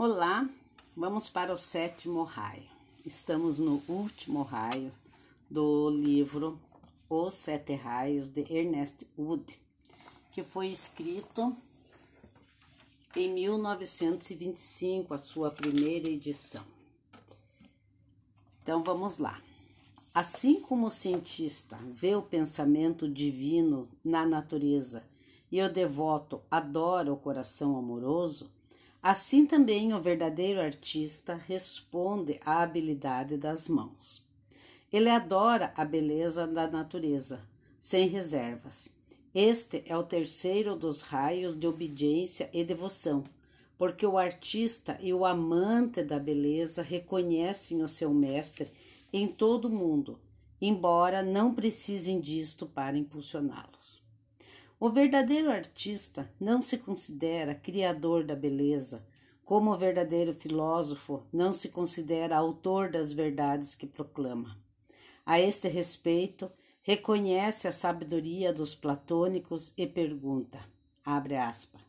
Olá, vamos para o sétimo raio. Estamos no último raio do livro Os Sete Raios de Ernest Wood, que foi escrito em 1925, a sua primeira edição. Então vamos lá. Assim como o cientista vê o pensamento divino na natureza e o devoto adora o coração amoroso, Assim também o verdadeiro artista responde à habilidade das mãos. Ele adora a beleza da natureza, sem reservas. Este é o terceiro dos raios de obediência e devoção, porque o artista e o amante da beleza reconhecem o seu mestre em todo o mundo, embora não precisem disto para impulsioná-los. O verdadeiro artista não se considera criador da beleza, como o verdadeiro filósofo não se considera autor das verdades que proclama. A este respeito, reconhece a sabedoria dos platônicos e pergunta, abre aspas,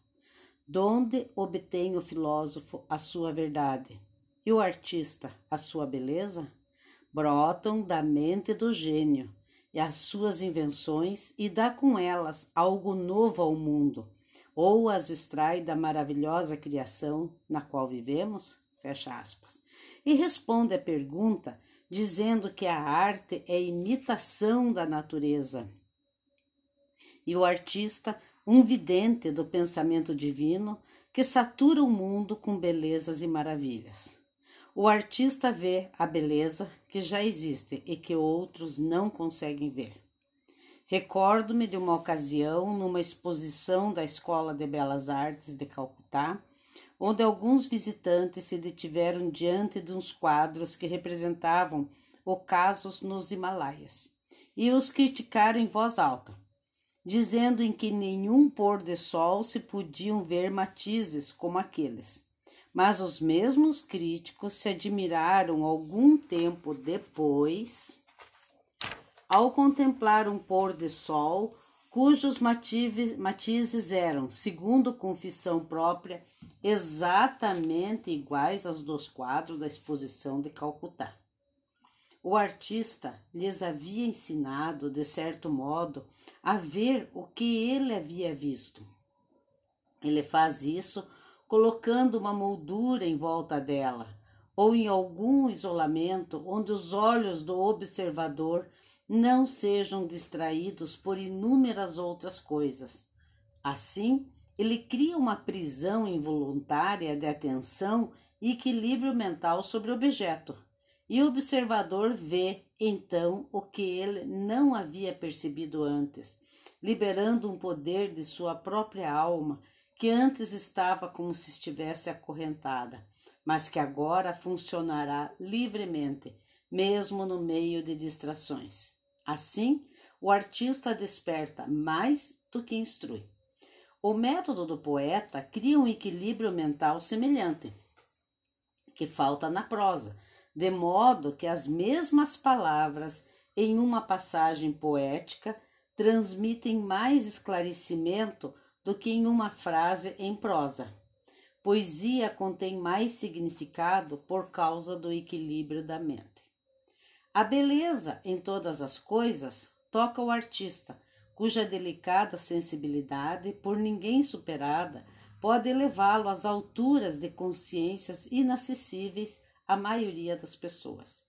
Donde obtém o filósofo a sua verdade e o artista a sua beleza? Brotam da mente do gênio, e as suas invenções e dá com elas algo novo ao mundo, ou as extrai da maravilhosa criação na qual vivemos? Fecha aspas. E responde à pergunta dizendo que a arte é imitação da natureza. E o artista, um vidente do pensamento divino, que satura o mundo com belezas e maravilhas. O artista vê a beleza que já existe e que outros não conseguem ver. Recordo-me de uma ocasião numa exposição da Escola de Belas Artes de Calcutá, onde alguns visitantes se detiveram diante de uns quadros que representavam ocasos nos Himalaias e os criticaram em voz alta, dizendo em que nenhum pôr de sol se podiam ver matizes como aqueles mas os mesmos críticos se admiraram algum tempo depois ao contemplar um pôr de sol cujos matizes eram, segundo confissão própria, exatamente iguais aos dos quadros da exposição de Calcutá. O artista lhes havia ensinado, de certo modo, a ver o que ele havia visto. Ele faz isso colocando uma moldura em volta dela, ou em algum isolamento onde os olhos do observador não sejam distraídos por inúmeras outras coisas. Assim, ele cria uma prisão involuntária de atenção e equilíbrio mental sobre o objeto, e o observador vê então o que ele não havia percebido antes, liberando um poder de sua própria alma que antes estava como se estivesse acorrentada, mas que agora funcionará livremente, mesmo no meio de distrações. Assim, o artista desperta mais do que instrui. O método do poeta cria um equilíbrio mental semelhante, que falta na prosa, de modo que as mesmas palavras em uma passagem poética transmitem mais esclarecimento do que em uma frase em prosa. Poesia contém mais significado por causa do equilíbrio da mente. A beleza em todas as coisas toca o artista, cuja delicada sensibilidade, por ninguém superada, pode elevá-lo às alturas de consciências inacessíveis à maioria das pessoas.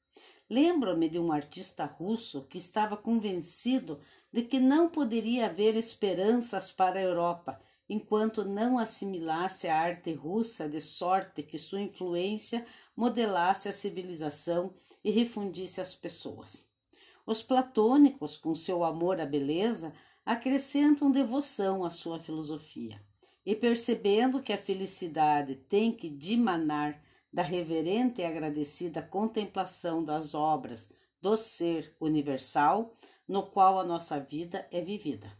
Lembro-me de um artista russo que estava convencido de que não poderia haver esperanças para a Europa enquanto não assimilasse a arte russa de sorte que sua influência modelasse a civilização e refundisse as pessoas. Os platônicos, com seu amor à beleza, acrescentam devoção à sua filosofia. E percebendo que a felicidade tem que dimanar da reverente e agradecida contemplação das obras do ser universal, no qual a nossa vida é vivida.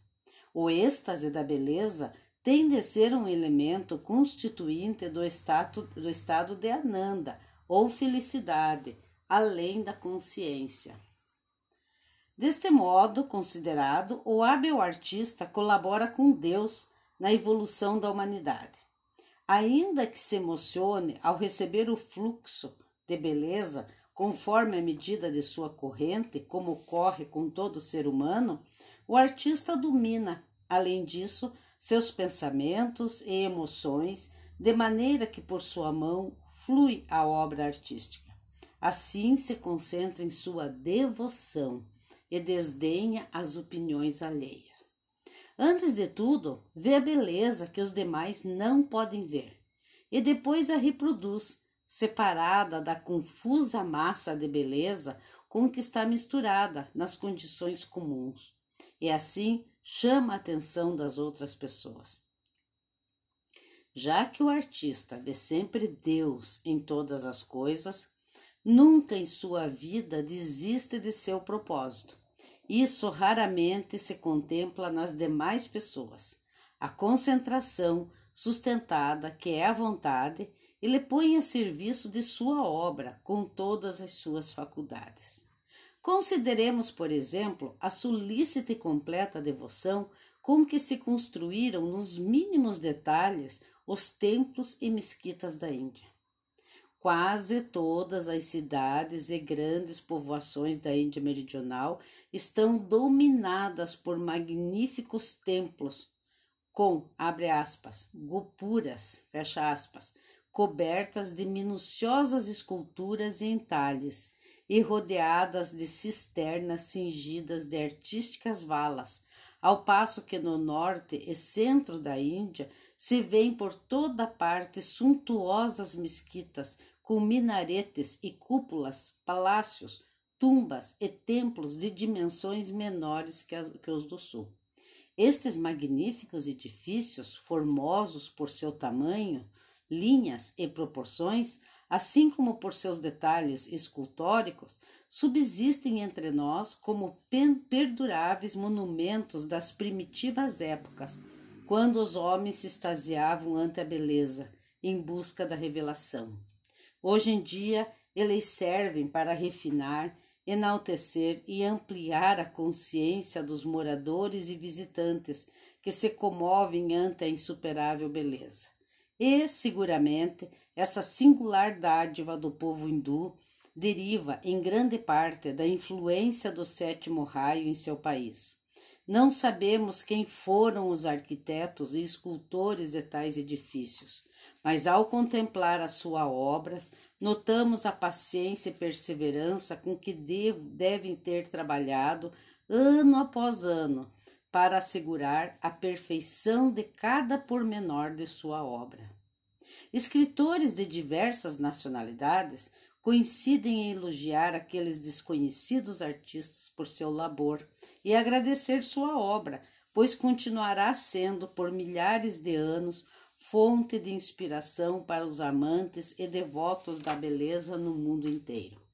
O êxtase da beleza tem de ser um elemento constituinte do estado, do estado de Ananda, ou felicidade, além da consciência. Deste modo considerado, o hábil artista colabora com Deus na evolução da humanidade. ainda que se emocione ao receber o fluxo de beleza conforme a medida de sua corrente, como ocorre com todo ser humano, o artista domina, além disso, seus pensamentos e emoções, de maneira que por sua mão flui a obra artística. Assim se concentra em sua devoção e desdenha as opiniões alheias. Antes de tudo, vê a beleza que os demais não podem ver e depois a reproduz, separada da confusa massa de beleza com que está misturada nas condições comuns. E assim chama a atenção das outras pessoas. Já que o artista vê sempre Deus em todas as coisas, nunca em sua vida desiste de seu propósito. Isso raramente se contempla nas demais pessoas. A concentração sustentada que é a vontade ele põe a serviço de sua obra com todas as suas faculdades. Consideremos, por exemplo, a solícita e completa devoção com que se construíram nos mínimos detalhes os templos e mesquitas da Índia. Quase todas as cidades e grandes povoações da Índia Meridional estão dominadas por magníficos templos com, abre aspas, gopuras, fecha aspas, cobertas de minuciosas esculturas e entalhes e rodeadas de cisternas cingidas de artísticas valas, ao passo que no norte e centro da Índia se vêem por toda parte suntuosas mesquitas com minaretes e cúpulas, palácios, tumbas e templos de dimensões menores que, as, que os do sul. Estes magníficos edifícios, formosos por seu tamanho, linhas e proporções, assim como por seus detalhes escultóricos, subsistem entre nós como perduráveis monumentos das primitivas épocas, quando os homens se extasiavam ante a beleza, em busca da revelação. Hoje em dia, eles servem para refinar, enaltecer e ampliar a consciência dos moradores e visitantes que se comovem ante a insuperável beleza. E, seguramente, essa singular dádiva do povo hindu deriva em grande parte da influência do sétimo raio em seu país. Não sabemos quem foram os arquitetos e escultores de tais edifícios, mas ao contemplar as suas obras, notamos a paciência e perseverança com que devem ter trabalhado ano após ano para assegurar a perfeição de cada pormenor de sua obra. Escritores de diversas nacionalidades coincidem em elogiar aqueles desconhecidos artistas por seu labor e agradecer sua obra, pois continuará sendo por milhares de anos fonte de inspiração para os amantes e devotos da beleza no mundo inteiro.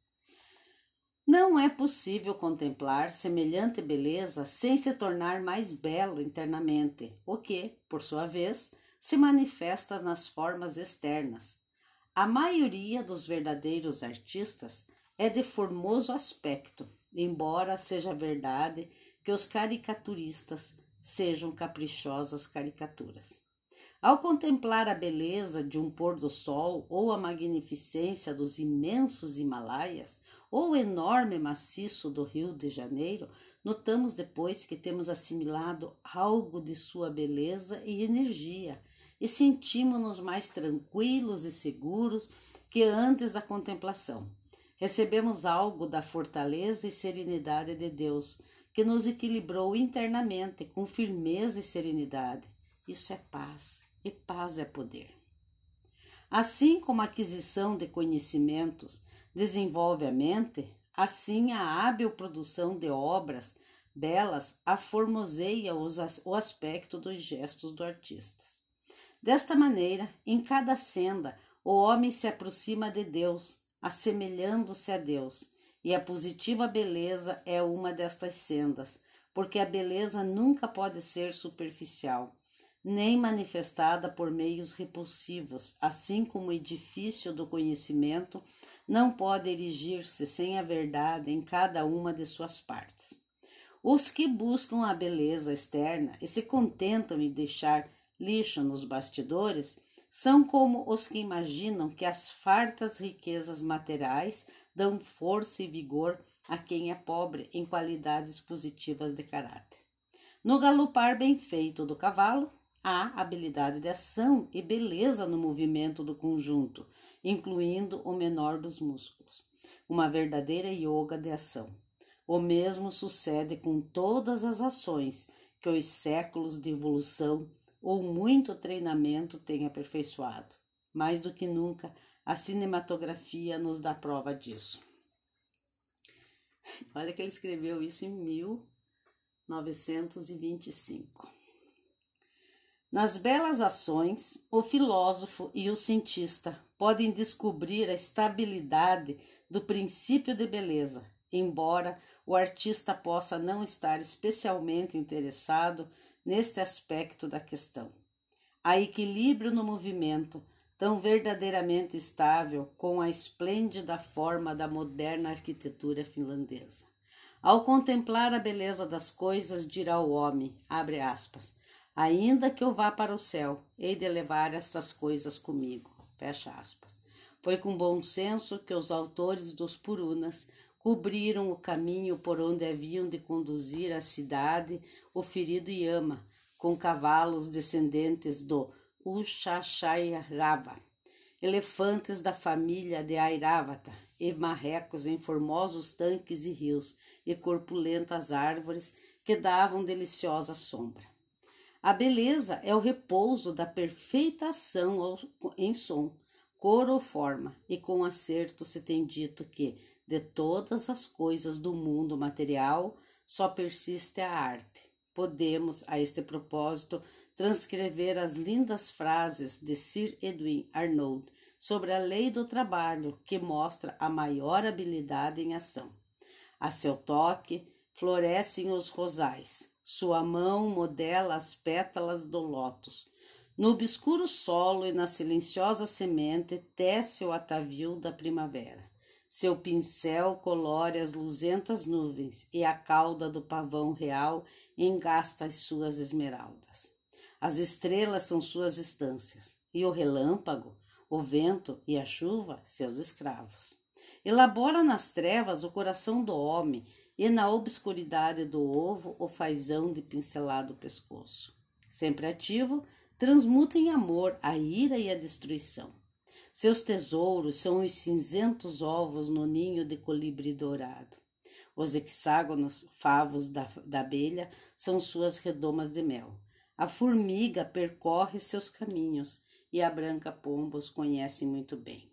Não é possível contemplar semelhante beleza sem se tornar mais belo internamente, o que, por sua vez, se manifesta nas formas externas. A maioria dos verdadeiros artistas é de formoso aspecto, embora seja verdade que os caricaturistas sejam caprichosas caricaturas. Ao contemplar a beleza de um pôr do sol ou a magnificência dos imensos Himalaias ou o enorme maciço do Rio de Janeiro, notamos depois que temos assimilado algo de sua beleza e energia e sentimos-nos mais tranquilos e seguros que antes da contemplação. Recebemos algo da fortaleza e serenidade de Deus, que nos equilibrou internamente com firmeza e serenidade. Isso é paz e paz é poder. Assim como a aquisição de conhecimentos desenvolve a mente, assim a hábil produção de obras belas aformoseia o aspecto dos gestos do artista. Desta maneira, em cada senda, o homem se aproxima de Deus, assemelhando-se a Deus, e a positiva beleza é uma destas sendas, porque a beleza nunca pode ser superficial nem manifestada por meios repulsivos, assim como o edifício do conhecimento não pode erigir-se sem a verdade em cada uma de suas partes. Os que buscam a beleza externa e se contentam em deixar lixo nos bastidores são como os que imaginam que as fartas riquezas materiais dão força e vigor a quem é pobre em qualidades positivas de caráter. No galopar bem feito do cavalo, há habilidade de ação e beleza no movimento do conjunto, incluindo o menor dos músculos. Uma verdadeira yoga de ação. O mesmo sucede com todas as ações que os séculos de evolução ou muito treinamento têm aperfeiçoado. Mais do que nunca, a cinematografia nos dá prova disso. Olha que ele escreveu isso em 1925. Nas belas ações, o filósofo e o cientista podem descobrir a estabilidade do princípio de beleza, embora o artista possa não estar especialmente interessado neste aspecto da questão. Há equilíbrio no movimento, tão verdadeiramente estável com a esplêndida forma da moderna arquitetura finlandesa. Ao contemplar a beleza das coisas, dirá o homem, abre aspas, Ainda que eu vá para o céu, hei de levar estas coisas comigo. Fecha aspas. Foi com bom senso que os autores dos Purunas cobriram o caminho por onde haviam de conduzir à cidade o ferido Yama, com cavalos descendentes do Ushashairava, elefantes da família de Airavata e marrecos em formosos tanques e rios e corpulentas árvores que davam deliciosa sombra. A beleza é o repouso da perfeita ação em som, cor ou forma, e com acerto se tem dito que, de todas as coisas do mundo material, só persiste a arte. Podemos, a este propósito, transcrever as lindas frases de Sir Edwin Arnold sobre a lei do trabalho, que mostra a maior habilidade em ação. A seu toque, florescem os rosais, sua mão modela as pétalas do lótus. No obscuro solo e na silenciosa semente tece o atavio da primavera. Seu pincel colore as luzentas nuvens e a cauda do pavão real engasta as suas esmeraldas. As estrelas são suas estâncias, e o relâmpago, o vento e a chuva, seus escravos. Elabora nas trevas o coração do homem e na obscuridade do ovo o fazão de pincelado pescoço. Sempre ativo, transmuta em amor a ira e a destruição. Seus tesouros são os cinzentos ovos no ninho de colibri dourado. Os hexágonos favos da, da abelha são suas redomas de mel. A formiga percorre seus caminhos e a branca pomba os conhece muito bem.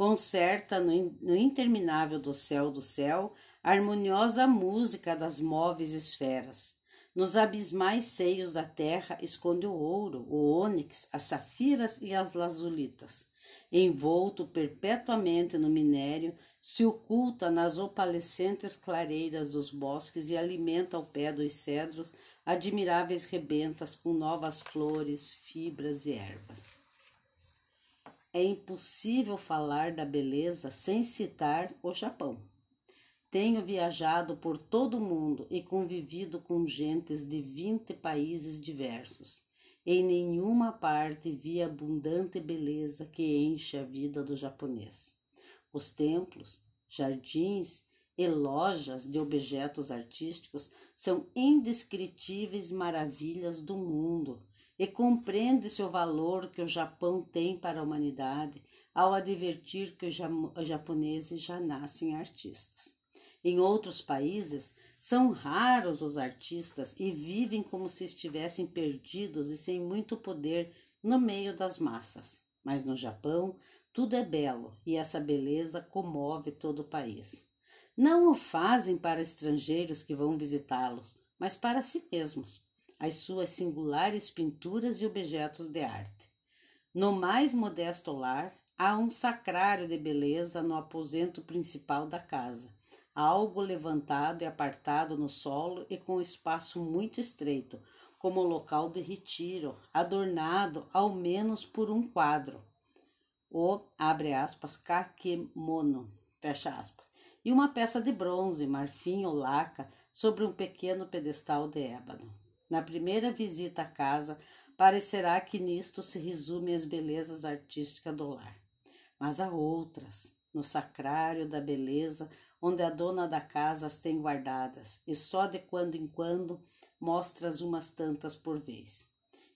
Concerta no, interminável do céu do céu harmoniosa música das móveis esferas. Nos abismais seios da terra esconde o ouro, o ônix, as safiras e as lazulitas. Envolto perpetuamente no minério, se oculta nas opalescentes clareiras dos bosques e alimenta ao pé dos cedros admiráveis rebentas com novas flores, fibras e ervas. É impossível falar da beleza sem citar o Japão. Tenho viajado por todo o mundo e convivido com gentes de vinte países diversos. Em nenhuma parte vi abundante beleza que enche a vida do japonês. Os templos, jardins e lojas de objetos artísticos são indescritíveis maravilhas do mundo e compreende-se o valor que o Japão tem para a humanidade ao advertir que os japoneses já nascem artistas. Em outros países, são raros os artistas e vivem como se estivessem perdidos e sem muito poder no meio das massas. Mas no Japão, tudo é belo e essa beleza comove todo o país. Não o fazem para estrangeiros que vão visitá-los, mas para si mesmos, as suas singulares pinturas e objetos de arte. No mais modesto lar, há um sacrário de beleza no aposento principal da casa algo levantado e apartado no solo e com espaço muito estreito, como local de retiro, adornado ao menos por um quadro, o, abre aspas, kakemono, fecha aspas, e uma peça de bronze, marfim ou laca sobre um pequeno pedestal de ébano. Na primeira visita à casa, parecerá que nisto se resume as belezas artísticas do lar. Mas há outras, no sacrário da beleza, onde a dona da casa as tem guardadas, e só de quando em quando mostras umas tantas por vez.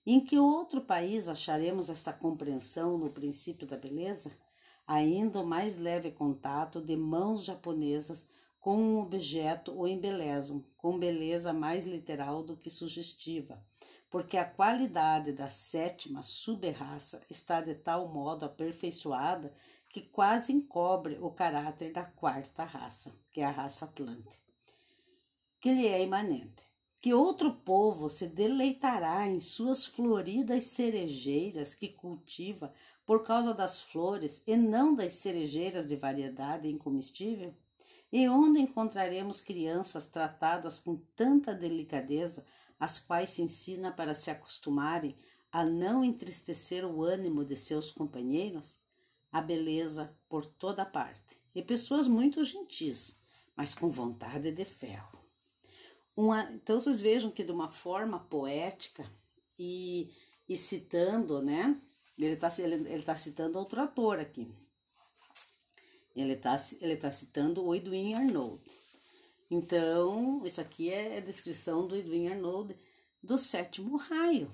Em que outro país acharemos essa compreensão no princípio da beleza? Ainda o mais leve contato de mãos japonesas com um objeto o embelezam, com beleza mais literal do que sugestiva, porque a qualidade da sétima subraça está de tal modo aperfeiçoada que quase encobre o caráter da quarta raça, que é a raça atlante, que lhe é imanente. Que outro povo se deleitará em suas floridas cerejeiras que cultiva por causa das flores e não das cerejeiras de variedade incomestível? E onde encontraremos crianças tratadas com tanta delicadeza as quais se ensina para se acostumarem a não entristecer o ânimo de seus companheiros, a beleza por toda parte, e pessoas muito gentis, mas com vontade de ferro. Uma, então vocês vejam que de uma forma poética e, e citando, né? Ele está ele, ele tá citando outro ator aqui. Ele está ele tá citando o Edwin Arnold. Então, isso aqui é a descrição do Edwin Arnold do sétimo raio,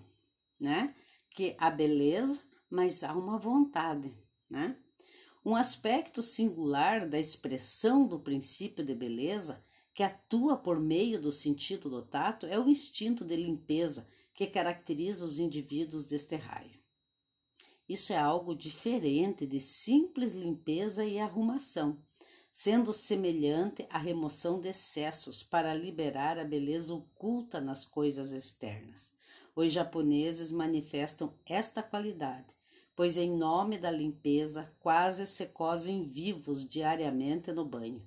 né? Que a beleza, mas há uma vontade, né? Um aspecto singular da expressão do princípio de beleza que atua por meio do sentido do tato é o instinto de limpeza que caracteriza os indivíduos deste raio. Isso é algo diferente de simples limpeza e arrumação, sendo semelhante à remoção de excessos para liberar a beleza oculta nas coisas externas. Os japoneses manifestam esta qualidade, pois em nome da limpeza quase se cozem vivos diariamente no banho.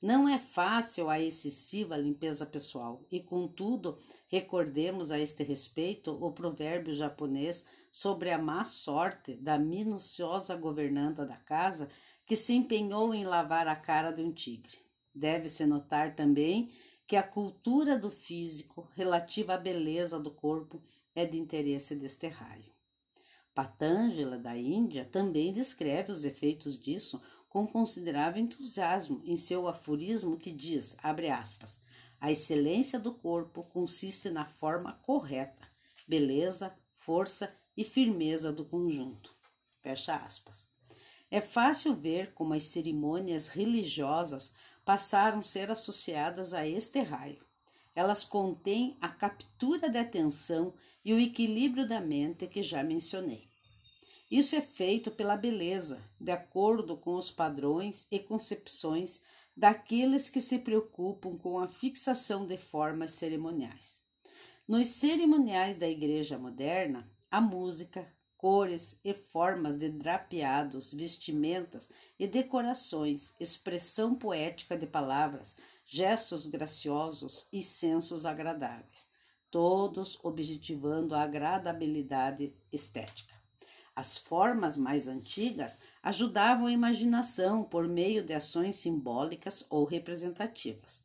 Não é fácil a excessiva limpeza pessoal, e contudo, recordemos a este respeito o provérbio japonês sobre a má sorte da minuciosa governanta da casa que se empenhou em lavar a cara de um tigre. Deve-se notar também que a cultura do físico relativa à beleza do corpo é de interesse deste raio. Patângela, da Índia, também descreve os efeitos disso com considerável entusiasmo em seu aforismo que diz, abre aspas, a excelência do corpo consiste na forma correta, beleza, força e firmeza do conjunto. Fecha aspas. É fácil ver como as cerimônias religiosas passaram a ser associadas a este raio. Elas contêm a captura da atenção e o equilíbrio da mente que já mencionei. Isso é feito pela beleza, de acordo com os padrões e concepções daqueles que se preocupam com a fixação de formas cerimoniais. Nos cerimoniais da Igreja moderna, a música, cores e formas de drapeados, vestimentas e decorações, expressão poética de palavras, gestos graciosos e sensos agradáveis, todos objetivando a agradabilidade estética. As formas mais antigas ajudavam a imaginação por meio de ações simbólicas ou representativas.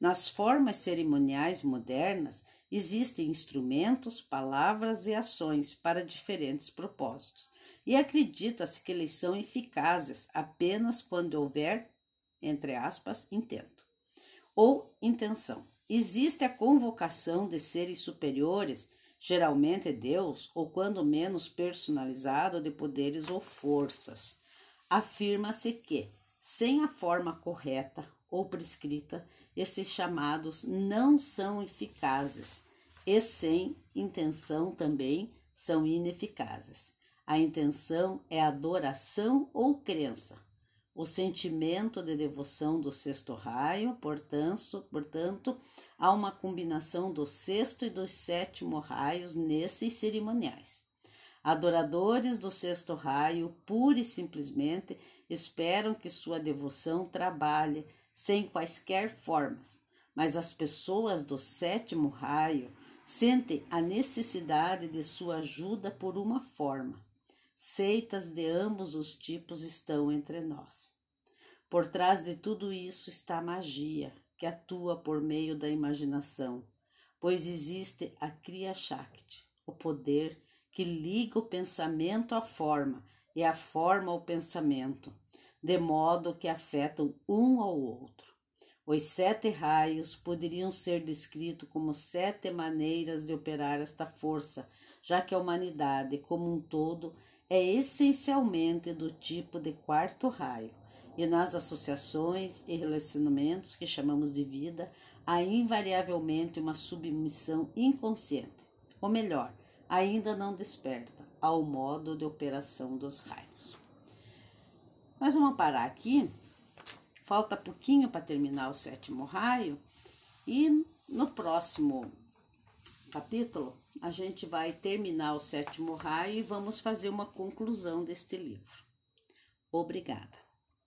Nas formas cerimoniais modernas, Existem instrumentos, palavras e ações para diferentes propósitos, e acredita-se que eles são eficazes apenas quando houver, entre aspas, intento ou intenção. Existe a convocação de seres superiores, geralmente Deus, ou quando menos personalizado de poderes ou forças. Afirma-se que, sem a forma correta ou prescrita, esses chamados não são eficazes e sem intenção também são ineficazes. A intenção é adoração ou crença. O sentimento de devoção do sexto raio, portanto, portanto, há uma combinação do sexto e do sétimo raios nesses cerimoniais. Adoradores do sexto raio, pura e simplesmente, esperam que sua devoção trabalhe sem quaisquer formas, mas as pessoas do sétimo raio sentem a necessidade de sua ajuda por uma forma. Seitas de ambos os tipos estão entre nós. Por trás de tudo isso está a magia, que atua por meio da imaginação, pois existe a Kriya Shakti, o poder que liga o pensamento à forma e a forma ao pensamento, de modo que afetam um ao outro. Os sete raios poderiam ser descritos como sete maneiras de operar esta força, já que a humanidade, como um todo, é essencialmente do tipo de quarto raio, e nas associações e relacionamentos que chamamos de vida, há invariavelmente uma submissão inconsciente, ou melhor, ainda não desperta, ao modo de operação dos raios. Mas vamos parar aqui. Falta pouquinho para terminar o sétimo raio. E no próximo capítulo a gente vai terminar o sétimo raio e vamos fazer uma conclusão deste livro. Obrigada.